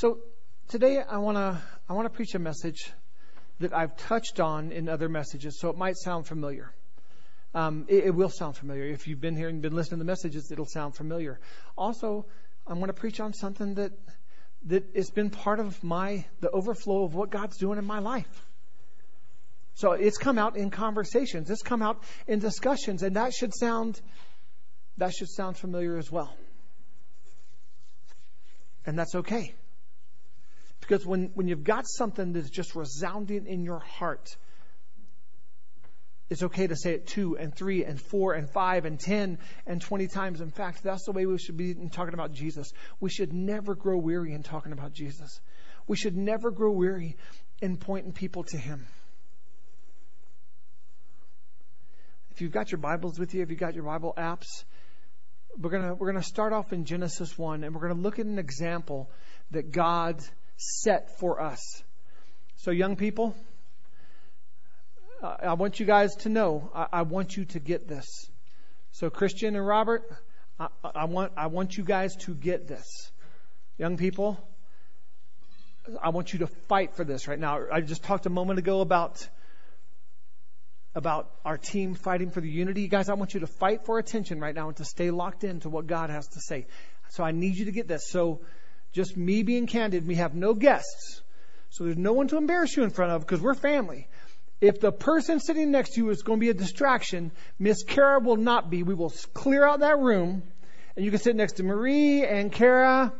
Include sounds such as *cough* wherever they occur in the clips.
So today I want to I want to preach a message that I've touched on in other messages, so it might sound familiar. Um, it, it, will sound familiar. If you've been here and been listening to the messages, it'll sound familiar. Also, I'm going to preach on something that that has been part of my the overflow of what God's doing in my life. So it's come out in conversations. It's come out in discussions, and that should sound that should sound familiar as well. And that's okay. Because when, when you've got something that's just resounding in your heart, it's okay to say it two and three and four and five and ten and twenty times. In fact, that's the way we should be talking about Jesus. We should never grow weary in talking about Jesus. We should never grow weary in pointing people to Him. If you've got your Bibles with you, if you've got your Bible apps, we're gonna we're gonna start off in Genesis one, and we're gonna look at an example that God set for us. So, young people, I want you guys to know. I, want you to get this. So, Christian and Robert, I, want I want you guys to get this. Young people, I want you to fight for this right now. I just talked a moment ago about about our team fighting for the unity. Guys, I want you to fight for attention right now and to stay locked into what God has to say. So I need you to get this. So just me being candid, we have no guests. So there's no one to embarrass you in front of because we're family. If the person sitting next to you is going to be a distraction, Miss Kara will not be. We will clear out that room and you can sit next to Marie and Kara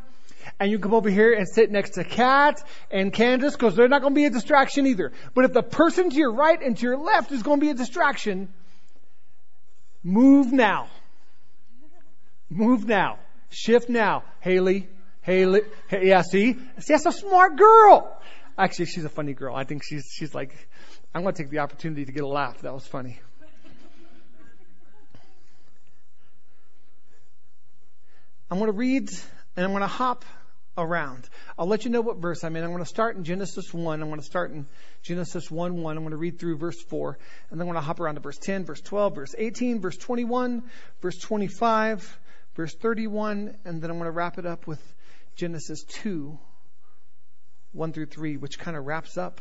and you come over here and sit next to Kat and Candace because they're not going to be a distraction either. But if the person to your right and to your left is going to be a distraction, move now. Move now. Shift now. Haley, Hey, yeah, see? See, that's a smart girl. Actually, she's a funny girl. I think she's, she's like, I'm going to take the opportunity to get a laugh. That was funny. I'm going to read and I'm going to hop around. I'll let you know what verse I'm in. I'm going to start in Genesis 1. I'm going to start in Genesis 1 1. I'm going to read through verse 4. And then I'm going to hop around to verse 10, verse 12, verse 18, verse 21, verse 25, verse 31. And then I'm going to wrap it up with Genesis 2 1 through 3, which kind of wraps up.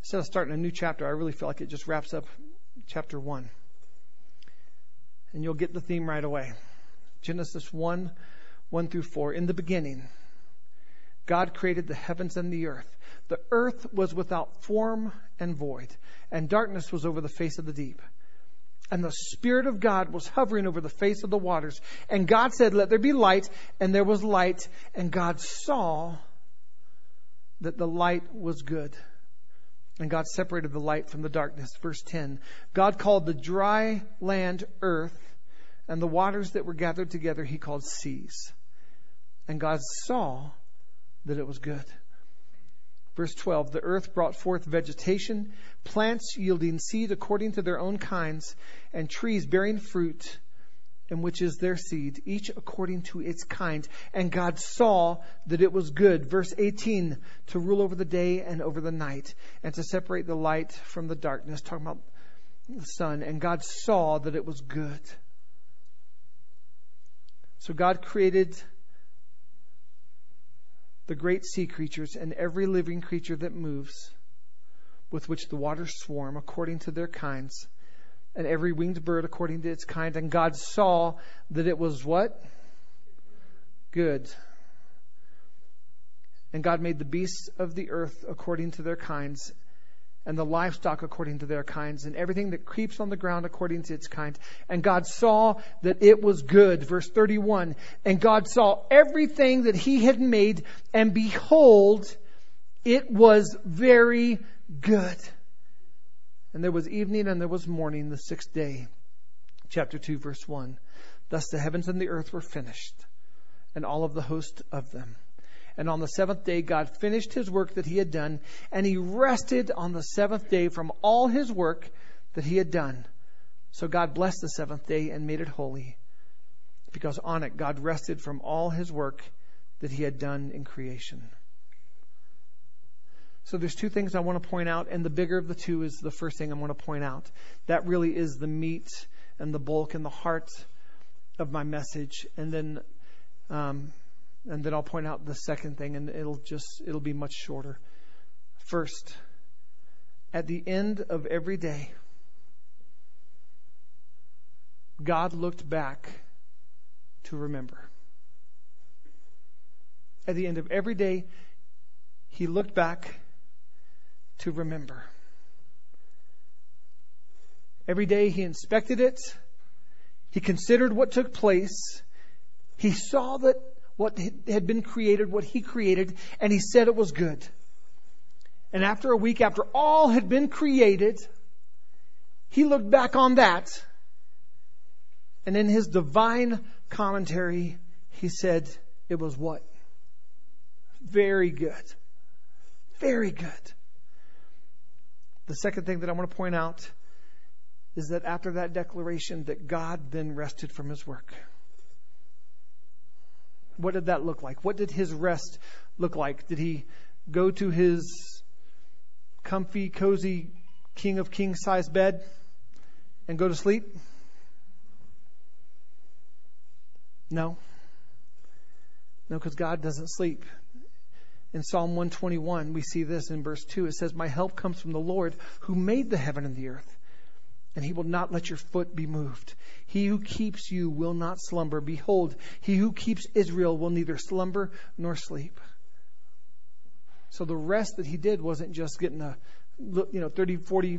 Instead of starting a new chapter, I really feel like it just wraps up chapter 1. And you'll get the theme right away. Genesis 1 1 through 4. In the beginning, God created the heavens and the earth. The earth was without form and void, and darkness was over the face of the deep. And the Spirit of God was hovering over the face of the waters. And God said, Let there be light, and there was light. And God saw that the light was good. And God separated the light from the darkness. Verse 10 God called the dry land earth, and the waters that were gathered together he called seas. And God saw that it was good. Verse 12 The earth brought forth vegetation, plants yielding seed according to their own kinds, and trees bearing fruit, in which is their seed, each according to its kind. And God saw that it was good. Verse 18 To rule over the day and over the night, and to separate the light from the darkness. Talking about the sun. And God saw that it was good. So God created the great sea creatures and every living creature that moves, with which the waters swarm according to their kinds, and every winged bird according to its kind. And God saw that it was what? Good. And God made the beasts of the earth according to their kinds, and the livestock according to their kinds, and everything that creeps on the ground according to its kind. And God saw that it was good. Verse 31. And God saw everything that he had made, and behold, it was very good. And there was evening and there was morning the sixth day. Chapter 2, verse 1. Thus the heavens and the earth were finished, and all of the host of them. And on the seventh day, God finished his work that he had done, and he rested on the seventh day from all his work that he had done. So God blessed the seventh day and made it holy, because on it God rested from all his work that he had done in creation. So there's two things I want to point out, and the bigger of the two is the first thing I want to point out. That really is the meat and the bulk and the heart of my message. And then um, and then I'll point out the second thing, and it'll just it'll be much shorter. First, at the end of every day, God looked back to remember. At the end of every day, He looked back to remember. Every day He inspected it. He considered what took place. He saw that what had been created, what He created, and He said it was good. And after a week, after all had been created, He looked back on that and in his divine commentary, he said it was what? Very good. Very good. The second thing that I want to point out is that after that declaration that God then rested from his work. What did that look like? What did his rest look like? Did he go to his comfy, cozy, king of king size bed and go to sleep? No. No, because God doesn't sleep. In Psalm 121, we see this in verse 2. It says, My help comes from the Lord who made the heaven and the earth, and he will not let your foot be moved. He who keeps you will not slumber. Behold, he who keeps Israel will neither slumber nor sleep. So the rest that he did wasn't just getting a you know 30 40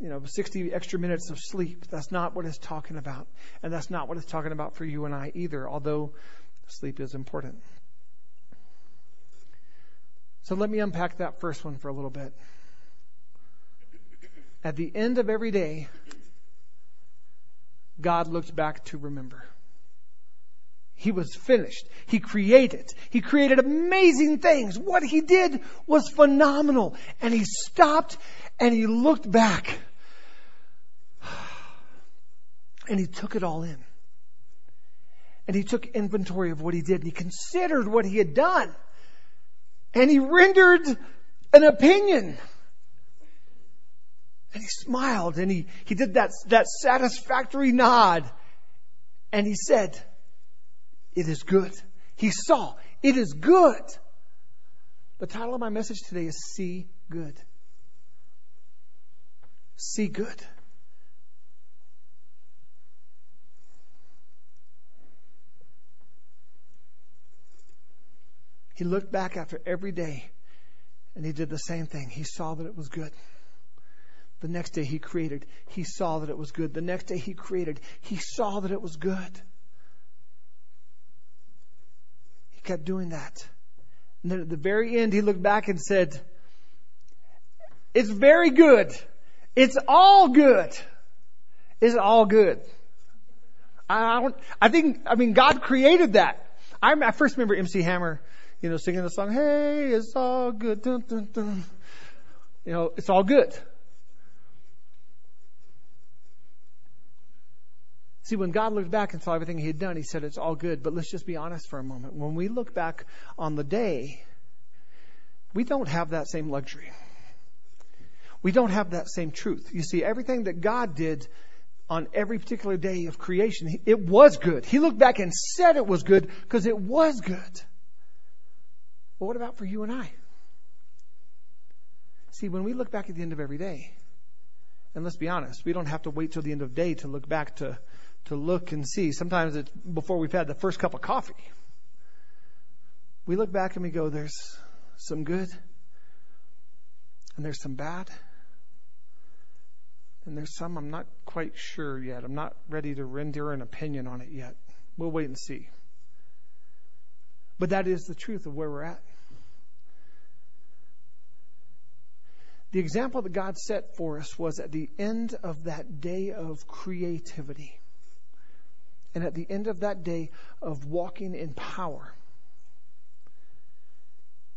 you know, 60 extra minutes of sleep. That's not what it's talking about. And that's not what it's talking about for you and I either, although sleep is important. So let me unpack that first one for a little bit. At the end of every day, God looked back to remember. He was finished. He created. He created amazing things. What he did was phenomenal. And he stopped and he looked back and he took it all in. And he took inventory of what he did. And he considered what he had done. And he rendered an opinion. And he smiled and he, he did that, that satisfactory nod. And he said, It is good. He saw, It is good. The title of my message today is See Good. See Good. He looked back after every day and he did the same thing. He saw that it was good. The next day he created, he saw that it was good. The next day he created, he saw that it was good. He kept doing that. And then at the very end, he looked back and said, It's very good. It's all good. It's all good. I, don't, I think, I mean, God created that. I, I first remember MC Hammer you know, singing the song, hey, it's all good. Dun, dun, dun. You know, it's all good. See, when God looked back and saw everything he had done, he said, it's all good. But let's just be honest for a moment. When we look back on the day, we don't have that same luxury. We don't have that same truth. You see, everything that God did on every particular day of creation, it was good. He looked back and said it was good because it was good. But what about for you and I? See, when we look back at the end of every day, and let's be honest, we don't have to wait till the end of day to look back to, to look and see. Sometimes it's before we've had the first cup of coffee. We look back and we go, there's some good, and there's some bad, and there's some I'm not quite sure yet. I'm not ready to render an opinion on it yet. We'll wait and see. But that is the truth of where we're at. The example that God set for us was at the end of that day of creativity. And at the end of that day of walking in power,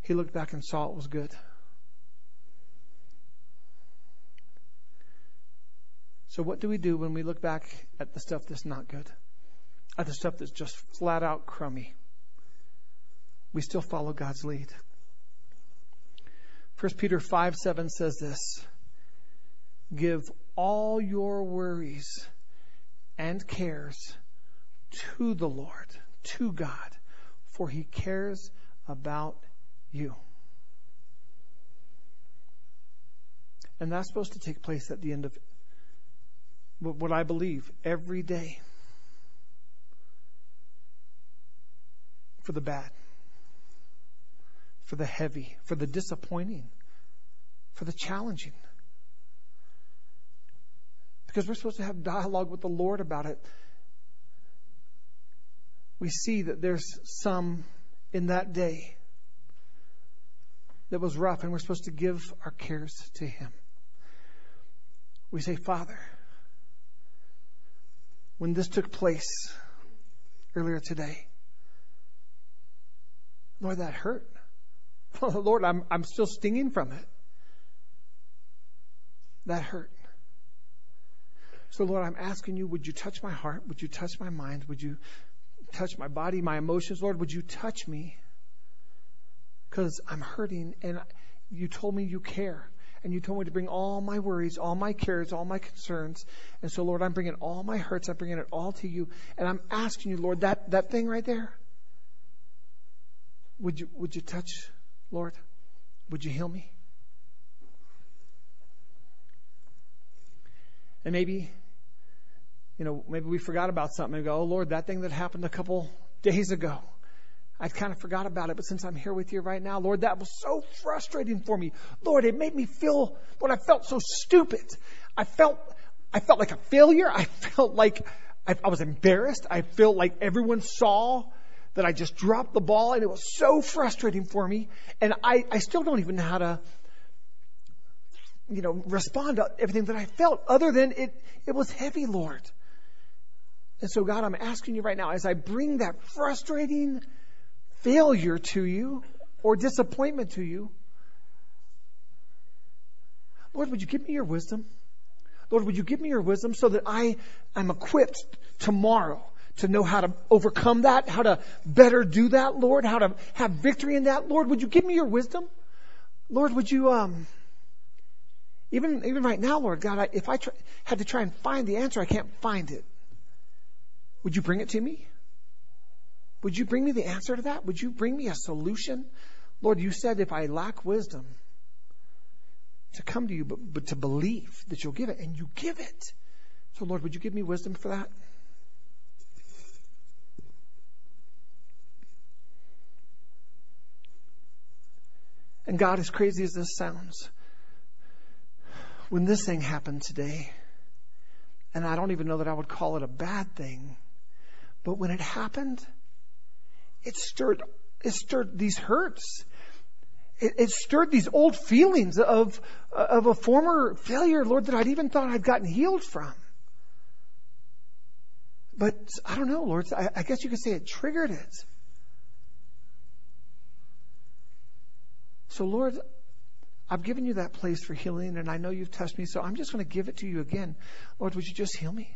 he looked back and saw it was good. So, what do we do when we look back at the stuff that's not good? At the stuff that's just flat out crummy? we still follow God's lead. 1 Peter 5 7 says this Give all your worries and cares to the Lord, to God, for he cares about you. And that's supposed to take place at the end of what I believe every day for the bad, for the heavy, for the disappointing, for the challenging. Because we're supposed to have dialogue with the Lord about it. We see that there's some in that day that was rough, and we're supposed to give our cares to Him. We say, Father, when this took place earlier today, Lord, that hurt. *laughs* Lord, I'm, I'm still stinging from it. That hurt. So, Lord, I'm asking you, would you touch my heart? Would you touch my mind? Would you touch my body, my emotions? Lord, would you touch me? Because I'm hurting and you told me you care. And you told me to bring all my worries, all my cares, all my concerns. And so, Lord, I'm bringing all my hurts. I'm bringing it all to you. And I'm asking you, Lord, that, that thing right there, would you, would you touch, Lord? Would you heal me? And maybe you know, maybe we forgot about something and go, oh Lord, that thing that happened a couple days ago. I kind of forgot about it, but since I'm here with you right now, Lord, that was so frustrating for me. Lord, it made me feel, Lord, I felt so stupid. I felt, I felt like a failure. I *laughs* felt like I, I was embarrassed. I felt like everyone saw that I just dropped the ball and it was so frustrating for me. And I, I still don't even know how to, you know, respond to everything that I felt other than it, it was heavy, Lord. And so, God, I'm asking you right now, as I bring that frustrating failure to you or disappointment to you, Lord, would you give me your wisdom? Lord, would you give me your wisdom so that I am equipped tomorrow to know how to overcome that, how to better do that, Lord, how to have victory in that? Lord, would you give me your wisdom? Lord, would you, um, even, even right now, Lord God, I, if I try, had to try and find the answer, I can't find it. Would you bring it to me? Would you bring me the answer to that? Would you bring me a solution? Lord, you said if I lack wisdom, to come to you, but, but to believe that you'll give it, and you give it. So, Lord, would you give me wisdom for that? And God, as crazy as this sounds, when this thing happened today, and I don't even know that I would call it a bad thing, but when it happened, it stirred, it stirred these hurts. It, it stirred these old feelings of, of a former failure, Lord, that I'd even thought I'd gotten healed from. But I don't know, Lord. I, I guess you could say it triggered it. So, Lord, I've given you that place for healing, and I know you've touched me, so I'm just going to give it to you again. Lord, would you just heal me?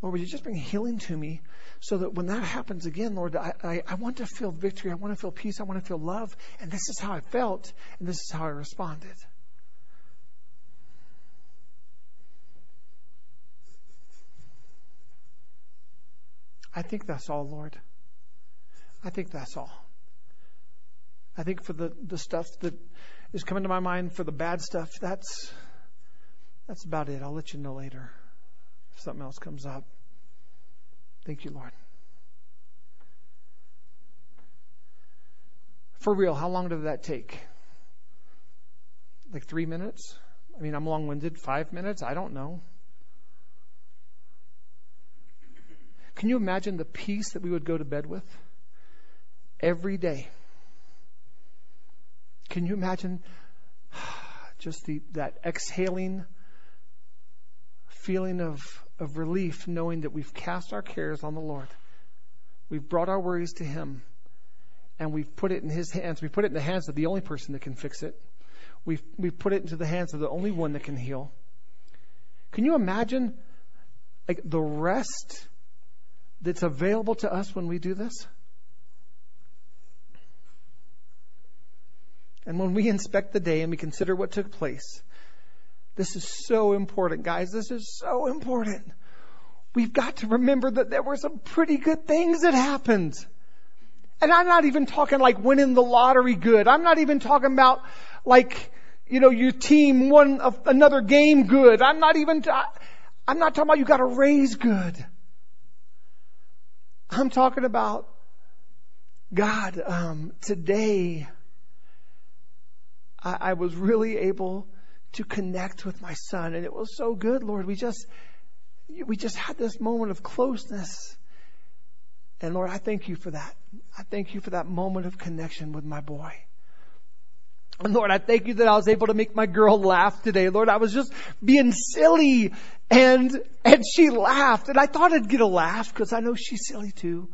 Lord, would you just bring healing to me so that when that happens again, Lord, I, I, I, want to feel victory. I want to feel peace. I want to feel love. And this is how I felt, and this is how I responded. I think that's all, Lord. I think that's all. I think for the, the stuff that is coming to my mind for the bad stuff, that's that's about it. I'll let you know later something else comes up. Thank you, Lord. For real, how long did that take? Like three minutes? I mean, I'm long winded. Five minutes? I don't know. Can you imagine the peace that we would go to bed with every day? Can you imagine *sighs* just the, that exhaling feeling of, of relief knowing that we've cast our cares on the Lord? We've brought our worries to Him and we've put it in His hands. We put it in the hands of the only person that can fix it. We've, we've put it into the hands of the only one that can heal. Can you imagine like the rest that's available to us when we do this? And when we inspect the day and we consider what took place, this is so important, guys. This is so important. we've got to remember that there were some pretty good things that happened. And I'm not even talking like winning the lottery good. I'm not even talking about like, you know, your team won a, another game good. I'm not even, I'm not talking about you got a raise good. I'm talking about God, um, today, I, I was really able to connect with my son and it was so good, Lord. We just, we just had this moment of closeness. And Lord, I thank you for that. I thank you for that moment of connection with my boy. And Lord, I thank you that I was able to make my girl laugh today. Lord, I was just being silly and, and she laughed and I thought I'd get a laugh because I know she's silly too.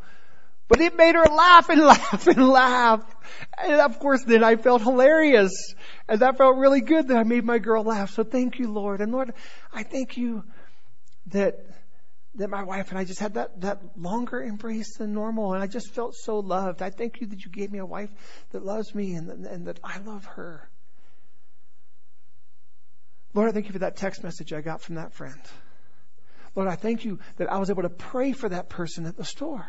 But it made her laugh and *laughs* laugh and laugh. And of course then I felt hilarious. And that felt really good that I made my girl laugh. So thank you, Lord. And Lord, I thank you that, that my wife and I just had that, that longer embrace than normal. And I just felt so loved. I thank you that you gave me a wife that loves me and, and that I love her. Lord, I thank you for that text message I got from that friend. Lord, I thank you that I was able to pray for that person at the store.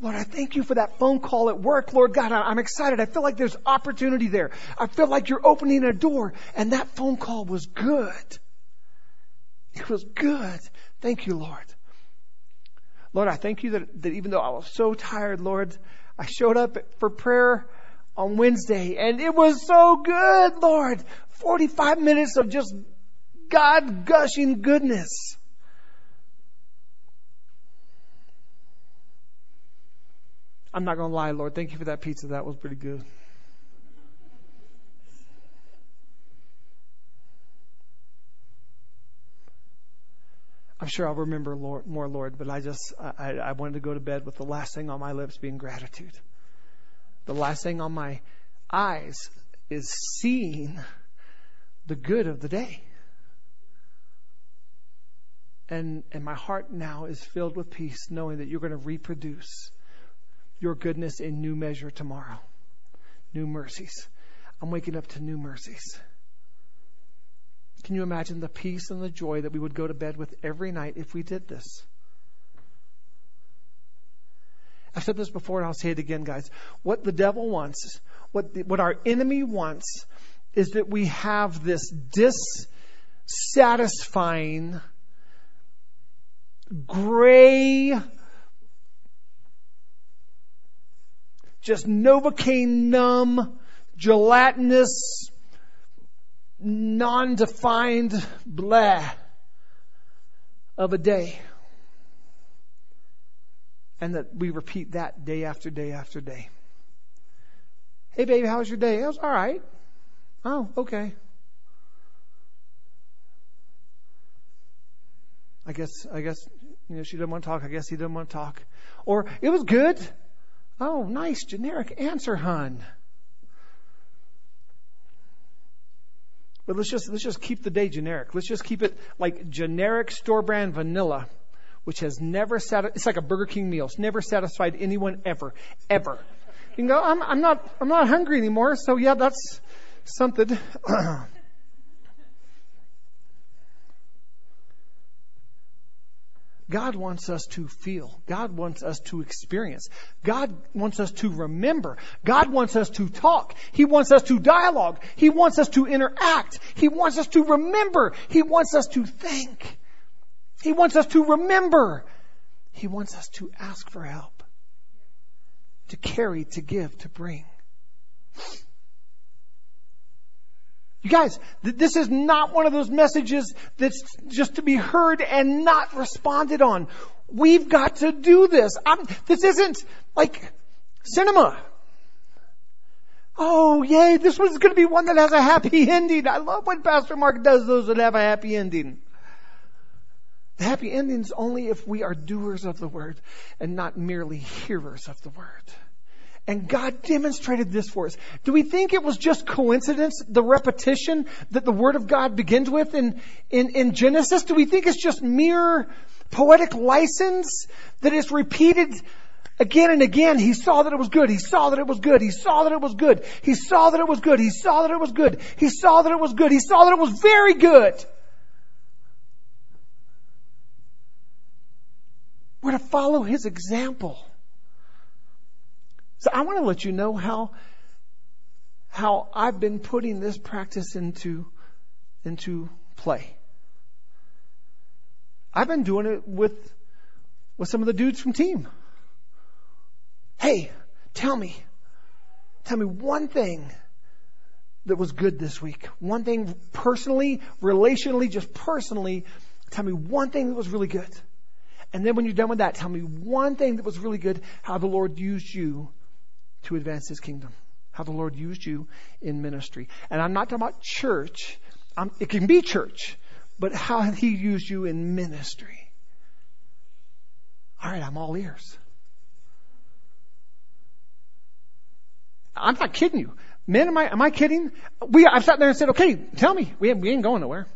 Lord, I thank you for that phone call at work. Lord God, I'm excited. I feel like there's opportunity there. I feel like you're opening a door and that phone call was good. It was good. Thank you, Lord. Lord, I thank you that, that even though I was so tired, Lord, I showed up for prayer on Wednesday and it was so good, Lord. 45 minutes of just God gushing goodness. I'm not going to lie, Lord. Thank you for that pizza. That was pretty good. I'm sure I'll remember Lord, more, Lord, but I just, I, I wanted to go to bed with the last thing on my lips being gratitude. The last thing on my eyes is seeing the good of the day. And, and my heart now is filled with peace knowing that you're going to reproduce your goodness in new measure tomorrow. New mercies. I'm waking up to new mercies. Can you imagine the peace and the joy that we would go to bed with every night if we did this? I've said this before and I'll say it again, guys. What the devil wants, what, the, what our enemy wants, is that we have this dissatisfying, gray, just Novocaine numb, gelatinous, non-defined blah of a day. And that we repeat that day after day after day. Hey baby, how was your day? It was alright. Oh, okay. I guess, I guess, you know, she didn't want to talk. I guess he didn't want to talk. Or, it was good. Oh, nice generic answer, hun. But let's just let's just keep the day generic. Let's just keep it like generic store brand vanilla, which has never sat. It's like a Burger King meal. It's never satisfied anyone ever, ever. You can go. I'm I'm not I'm not hungry anymore. So yeah, that's something. *clears throat* God wants us to feel. God wants us to experience. God wants us to remember. God wants us to talk. He wants us to dialogue. He wants us to interact. He wants us to remember. He wants us to think. He wants us to remember. He wants us to ask for help. To carry, to give, to bring. You guys, th- this is not one of those messages that's just to be heard and not responded on. We've got to do this. I'm, this isn't like cinema. Oh, yay, this one's going to be one that has a happy *laughs* ending. I love when Pastor Mark does those that have a happy ending. The happy ending's only if we are doers of the word and not merely hearers of the word. And God demonstrated this for us. Do we think it was just coincidence, the repetition that the Word of God begins with in, in, in Genesis? Do we think it's just mere poetic license that is repeated again and again? He saw that it was good. He saw that it was good. He saw that it was good. He saw that it was good. He saw that it was good. He saw that it was good. He saw that it was very good. We're to follow his example. So I want to let you know how, how I've been putting this practice into, into play. I've been doing it with, with some of the dudes from team. Hey, tell me, tell me one thing that was good this week. One thing personally, relationally, just personally, tell me one thing that was really good. And then when you're done with that, tell me one thing that was really good, how the Lord used you to advance His kingdom. How the Lord used you in ministry. And I'm not talking about church. I'm, it can be church, but how He used you in ministry. All right, I'm all ears. I'm not kidding you. Men, am I, am I kidding? We, I've sat there and said, okay, tell me. We, we ain't going nowhere.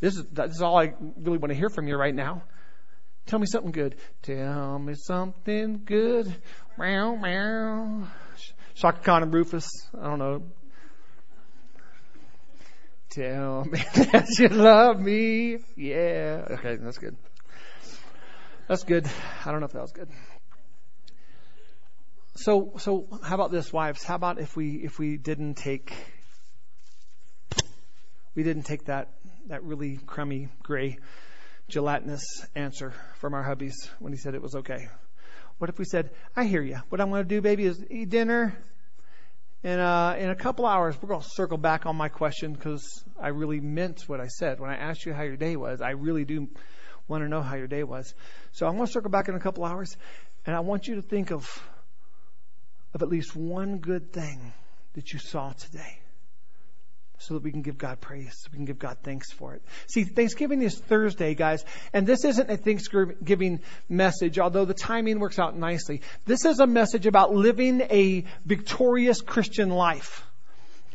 This is, this is all I really want to hear from you right now. Tell me something good. Tell me something good. Meow, meow. Chaka Khan and Rufus. I don't know. Tell me *laughs* that you love me. Yeah. Okay, that's good. That's good. I don't know if that was good. So, so how about this, wives? How about if we if we didn't take we didn't take that that really crummy gray gelatinous answer from our hubbies when he said it was okay. What if we said, I hear you. What I'm going to do, baby, is eat dinner. And uh, in a couple hours, we're going to circle back on my question because I really meant what I said. When I asked you how your day was, I really do want to know how your day was. So I'm going to circle back in a couple hours, and I want you to think of of at least one good thing that you saw today so that we can give God praise, so we can give God thanks for it. See, Thanksgiving is Thursday, guys, and this isn't a Thanksgiving message, although the timing works out nicely. This is a message about living a victorious Christian life.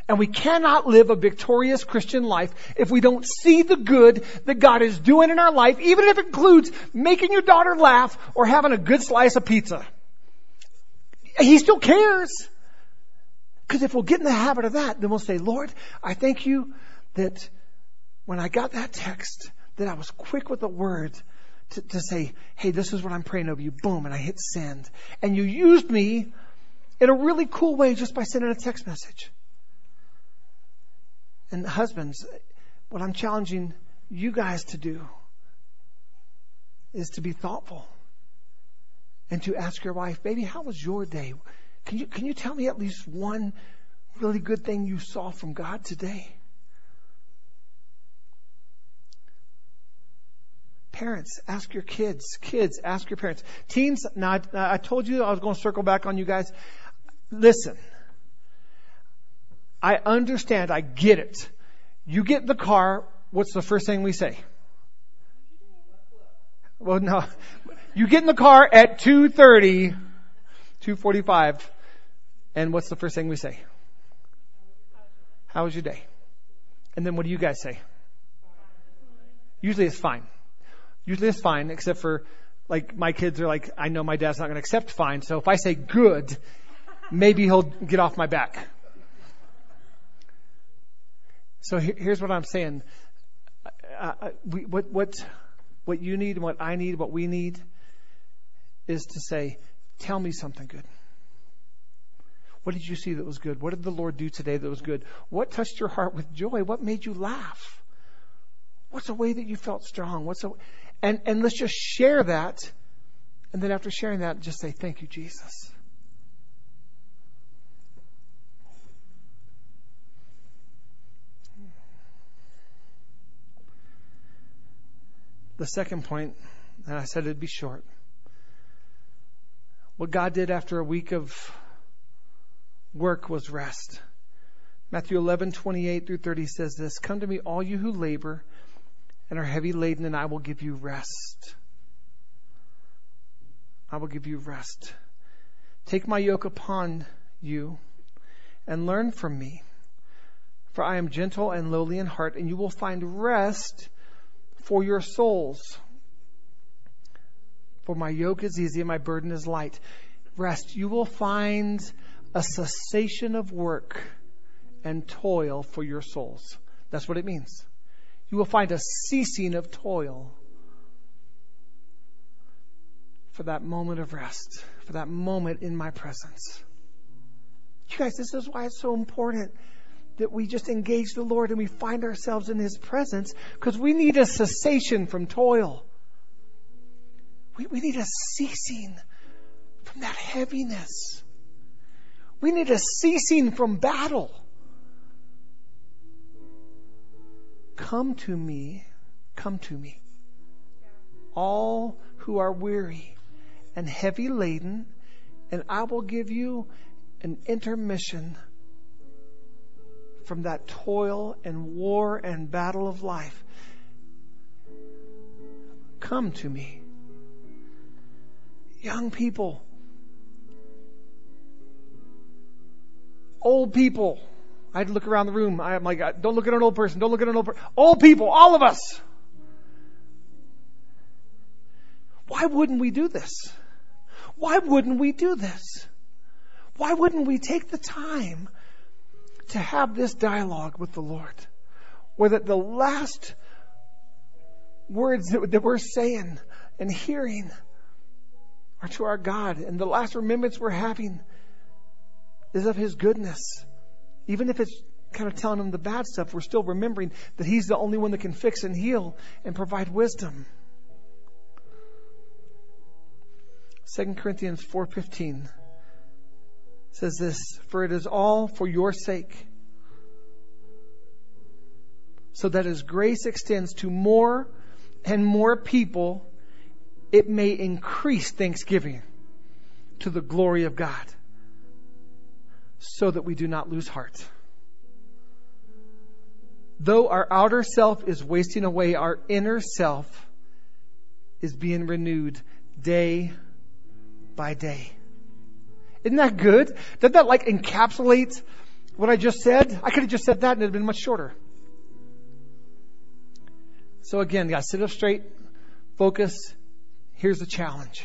And we cannot live a victorious Christian life if we don't see the good that God is doing in our life, even if it includes making your daughter laugh or having a good slice of pizza. He still cares. Because if we'll get in the habit of that, then we'll say, Lord, I thank you that when I got that text, that I was quick with the word to, to say, hey, this is what I'm praying over you. Boom. And I hit send. And you used me in a really cool way just by sending a text message. And husbands, what I'm challenging you guys to do is to be thoughtful and to ask your wife, baby, how was your day? Can you, can you tell me at least one really good thing you saw from God today? Parents, ask your kids. Kids, ask your parents. Teens, now I, I told you I was going to circle back on you guys. Listen. I understand. I get it. You get in the car. What's the first thing we say? Well, no. You get in the car at 2.30 2:45, and what's the first thing we say? How was your day? And then what do you guys say? Usually it's fine. Usually it's fine, except for like my kids are like, I know my dad's not going to accept fine, so if I say good, maybe he'll get off my back. So here's what I'm saying. Uh, we, what what what you need, what I need, what we need, is to say, Tell me something good. What did you see that was good? What did the Lord do today that was good? What touched your heart with joy? What made you laugh? What's a way that you felt strong? What's a and and let's just share that. And then after sharing that, just say thank you, Jesus. The second point, and I said it'd be short. What God did after a week of work was rest. Matthew 11:28 through 30 says this, "Come to me all you who labor and are heavy laden and I will give you rest." I will give you rest. Take my yoke upon you and learn from me. For I am gentle and lowly in heart, and you will find rest for your souls. For my yoke is easy and my burden is light. Rest. You will find a cessation of work and toil for your souls. That's what it means. You will find a ceasing of toil for that moment of rest, for that moment in my presence. You guys, this is why it's so important that we just engage the Lord and we find ourselves in His presence because we need a cessation from toil. We, we need a ceasing from that heaviness. We need a ceasing from battle. Come to me, come to me. All who are weary and heavy laden, and I will give you an intermission from that toil and war and battle of life. Come to me. Young people, old people. I had to look around the room. I'm like, don't look at an old person. Don't look at an old person. Old people, all of us. Why wouldn't we do this? Why wouldn't we do this? Why wouldn't we take the time to have this dialogue with the Lord? Where that the last words that, that we're saying and hearing are to our God, and the last remembrance we're having is of His goodness. Even if it's kind of telling Him the bad stuff, we're still remembering that He's the only one that can fix and heal and provide wisdom. 2 Corinthians 4:15 says this, "For it is all for your sake, so that as grace extends to more and more people, it may increase thanksgiving to the glory of God, so that we do not lose heart." Though our outer self is wasting away, our inner self is being renewed day by day. Isn't that good? Doesn't that like encapsulate what I just said? I could have just said that and it'd been much shorter. So again, guys, sit up straight, focus. Here's the challenge.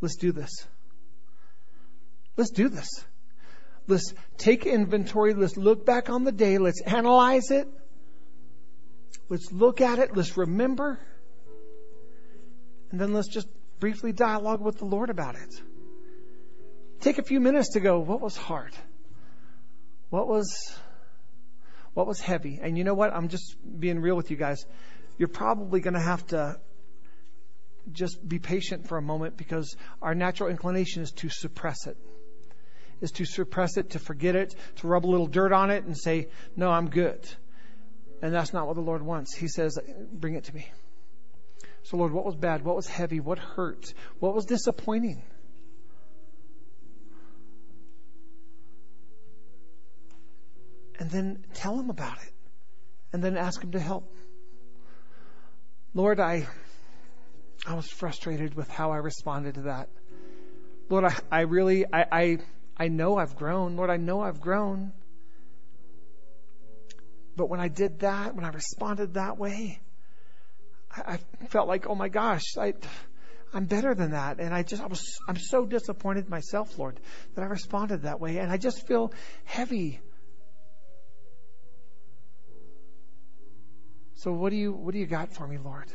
Let's do this. Let's do this. Let's take inventory. Let's look back on the day. Let's analyze it. Let's look at it. Let's remember. And then let's just briefly dialogue with the Lord about it. Take a few minutes to go, what was hard? What was what was heavy? And you know what? I'm just being real with you guys. You're probably going to have to just be patient for a moment because our natural inclination is to suppress it. Is to suppress it, to forget it, to rub a little dirt on it and say, "No, I'm good." And that's not what the Lord wants. He says, "Bring it to me." So, Lord, what was bad? What was heavy? What hurt? What was disappointing? And then tell him about it. And then ask him to help. Lord, I, I was frustrated with how I responded to that. Lord, I, I really, I, I, I know I've grown. Lord, I know I've grown. But when I did that, when I responded that way, I I felt like, oh my gosh, I, I'm better than that. And I just, I was, I'm so disappointed myself, Lord, that I responded that way. And I just feel heavy. So what do you, what do you got for me, Lord?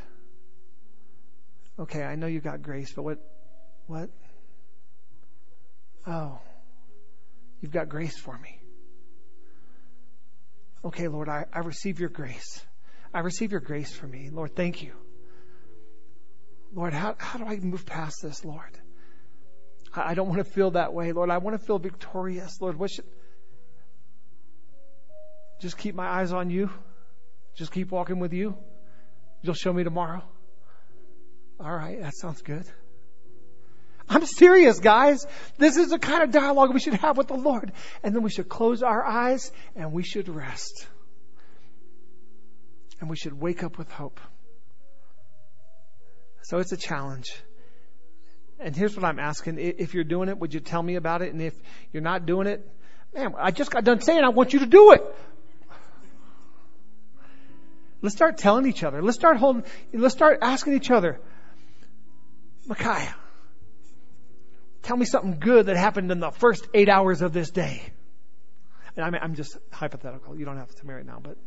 Okay, I know you got grace, but what, what? Oh, you've got grace for me. Okay, Lord, I, I receive your grace. I receive your grace for me. Lord, thank you. Lord, how, how do I move past this, Lord? I, I don't want to feel that way, Lord. I want to feel victorious, Lord. What should, just keep my eyes on you. Just keep walking with you. You'll show me tomorrow. All right, that sounds good. I'm serious, guys. This is the kind of dialogue we should have with the Lord. And then we should close our eyes and we should rest and we should wake up with hope. So it's a challenge. And here's what I'm asking. If you're doing it, would you tell me about it? And if you're not doing it, man, I just got done saying I want you to do it. Let's start telling each other. Let's start holding, let's start asking each other, Micaiah, tell me something good that happened in the first eight hours of this day. And I mean, I'm just hypothetical. You don't have to marry now, but